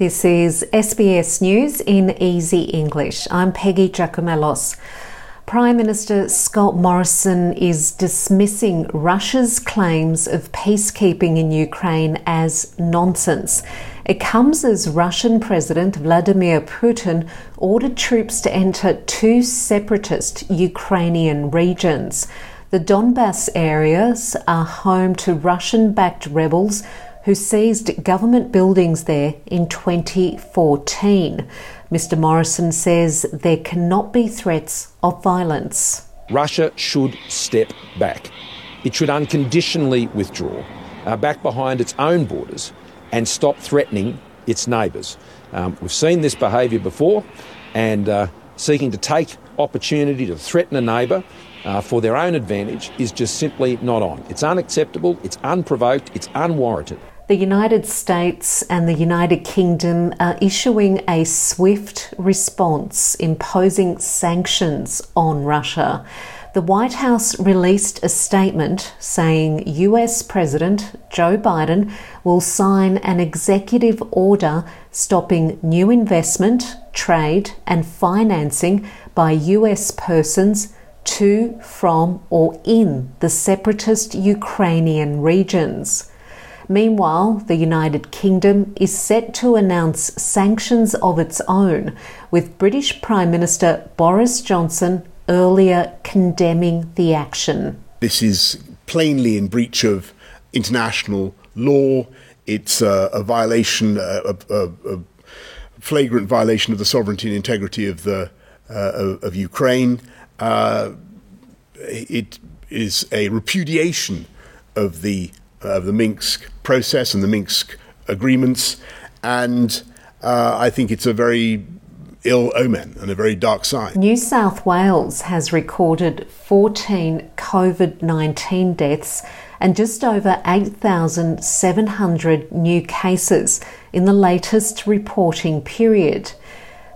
This is SBS News in Easy English. I'm Peggy Giakoumelos. Prime Minister Scott Morrison is dismissing Russia's claims of peacekeeping in Ukraine as nonsense. It comes as Russian President Vladimir Putin ordered troops to enter two separatist Ukrainian regions. The Donbass areas are home to Russian backed rebels who seized government buildings there in 2014. Mr. Morrison says there cannot be threats of violence. Russia should step back. It should unconditionally withdraw uh, back behind its own borders and stop threatening its neighbours. Um, we've seen this behaviour before, and uh, seeking to take opportunity to threaten a neighbour uh, for their own advantage is just simply not on. It's unacceptable, it's unprovoked, it's unwarranted. The United States and the United Kingdom are issuing a swift response, imposing sanctions on Russia. The White House released a statement saying US President Joe Biden will sign an executive order stopping new investment, trade, and financing by US persons to, from, or in the separatist Ukrainian regions. Meanwhile, the United Kingdom is set to announce sanctions of its own, with British Prime Minister Boris Johnson earlier condemning the action. This is plainly in breach of international law. It's uh, a violation, a, a, a, flagrant violation of the sovereignty and integrity of the uh, of, of, Ukraine. Uh, it is a repudiation of the of the Minsk process and the Minsk agreements, and uh, I think it's a very ill omen and a very dark sign. New South Wales has recorded 14 COVID 19 deaths and just over 8,700 new cases in the latest reporting period.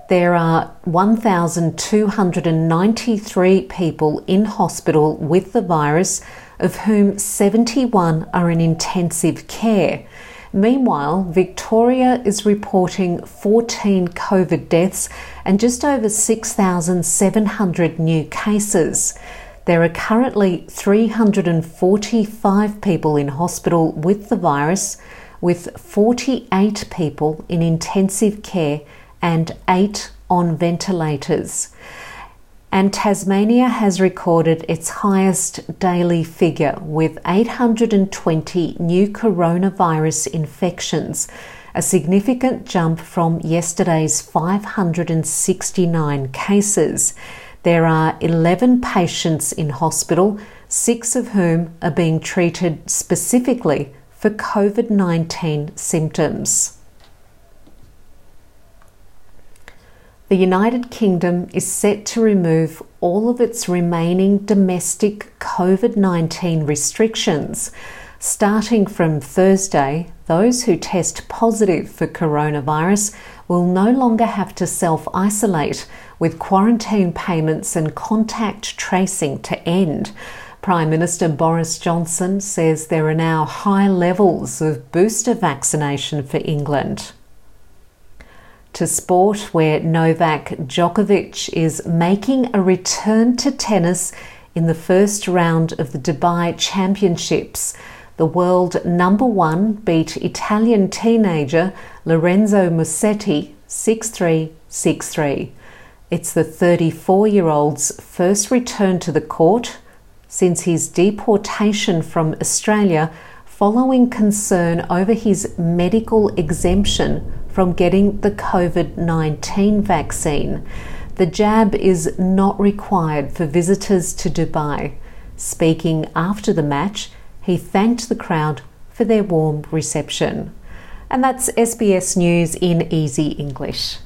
There are 1,293 people in hospital with the virus, of whom 71 are in intensive care. Meanwhile, Victoria is reporting 14 COVID deaths and just over 6,700 new cases. There are currently 345 people in hospital with the virus, with 48 people in intensive care and 8 on ventilators and Tasmania has recorded its highest daily figure with 820 new coronavirus infections, a significant jump from yesterday's 569 cases. There are 11 patients in hospital, six of whom are being treated specifically for COVID 19 symptoms. The United Kingdom is set to remove all of its remaining domestic COVID 19 restrictions. Starting from Thursday, those who test positive for coronavirus will no longer have to self isolate, with quarantine payments and contact tracing to end. Prime Minister Boris Johnson says there are now high levels of booster vaccination for England to sport, where Novak Djokovic is making a return to tennis in the first round of the Dubai Championships. The world number one beat Italian teenager Lorenzo Musetti 6 3 6 3. It's the 34 year old's first return to the court since his deportation from Australia following concern over his medical exemption from getting the COVID 19 vaccine. The jab is not required for visitors to Dubai. Speaking after the match, he thanked the crowd for their warm reception. And that's SBS News in Easy English.